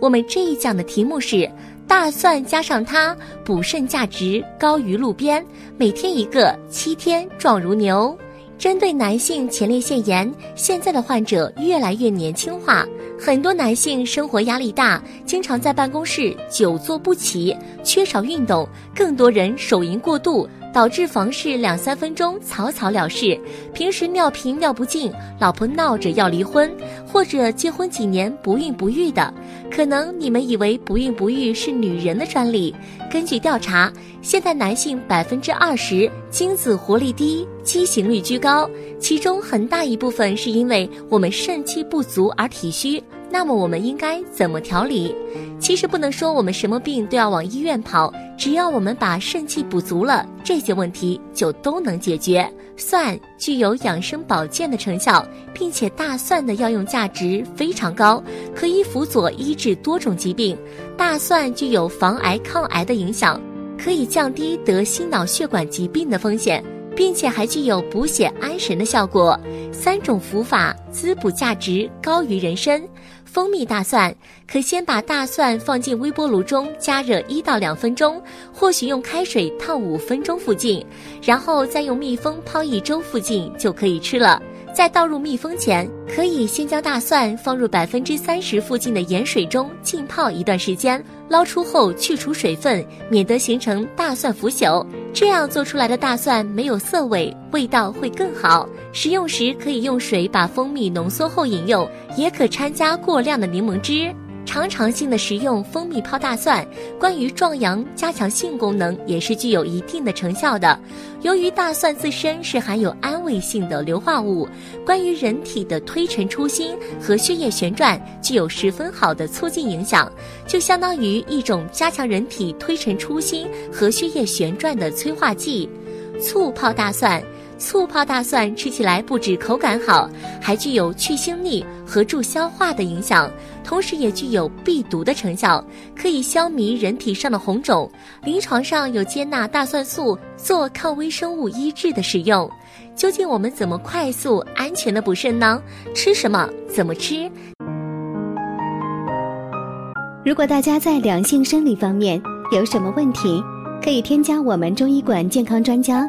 我们这一讲的题目是大蒜加上它补肾价值高于路边，每天一个，七天壮如牛。针对男性前列腺炎，现在的患者越来越年轻化，很多男性生活压力大，经常在办公室久坐不起，缺少运动，更多人手淫过度。导致房事两三分钟草草了事，平时尿频尿不尽，老婆闹着要离婚，或者结婚几年不孕不育的，可能你们以为不孕不育是女人的专利。根据调查，现在男性百分之二十精子活力低，畸形率居高，其中很大一部分是因为我们肾气不足而体虚。那么我们应该怎么调理？其实不能说我们什么病都要往医院跑，只要我们把肾气补足了，这些问题就都能解决。蒜具有养生保健的成效，并且大蒜的药用价值非常高，可以辅佐医治多种疾病。大蒜具有防癌抗癌的影响，可以降低得心脑血管疾病的风险。并且还具有补血安神的效果，三种服法滋补价值高于人参。蜂蜜大蒜可先把大蒜放进微波炉中加热一到两分钟，或许用开水烫五分钟附近，然后再用蜜蜂泡一周附近就可以吃了。在倒入蜜蜂前，可以先将大蒜放入百分之三十附近的盐水中浸泡一段时间，捞出后去除水分，免得形成大蒜腐朽。这样做出来的大蒜没有涩味，味道会更好。食用时可以用水把蜂蜜浓缩后饮用，也可掺加过量的柠檬汁。常常性的食用蜂蜜泡大蒜，关于壮阳、加强性功能也是具有一定的成效的。由于大蒜自身是含有安慰性的硫化物，关于人体的推陈出新和血液旋转具有十分好的促进影响，就相当于一种加强人体推陈出新和血液旋转的催化剂。醋泡大蒜。醋泡大蒜吃起来不止口感好，还具有去腥腻和助消化的影响，同时也具有避毒的成效，可以消弭人体上的红肿。临床上有接纳大蒜素做抗微生物医治的使用。究竟我们怎么快速安全的补肾呢？吃什么？怎么吃？如果大家在两性生理方面有什么问题，可以添加我们中医馆健康专家。